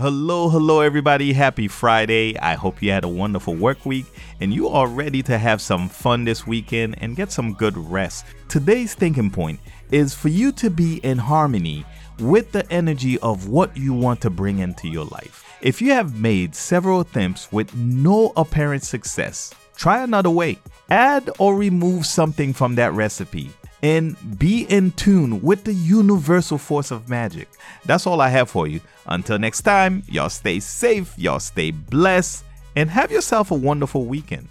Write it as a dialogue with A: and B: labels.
A: Hello, hello, everybody. Happy Friday. I hope you had a wonderful work week and you are ready to have some fun this weekend and get some good rest. Today's thinking point is for you to be in harmony with the energy of what you want to bring into your life. If you have made several attempts with no apparent success, try another way. Add or remove something from that recipe and be in tune with the universal force of magic. That's all I have for you. Until next time, y'all stay safe, y'all stay blessed, and have yourself a wonderful weekend.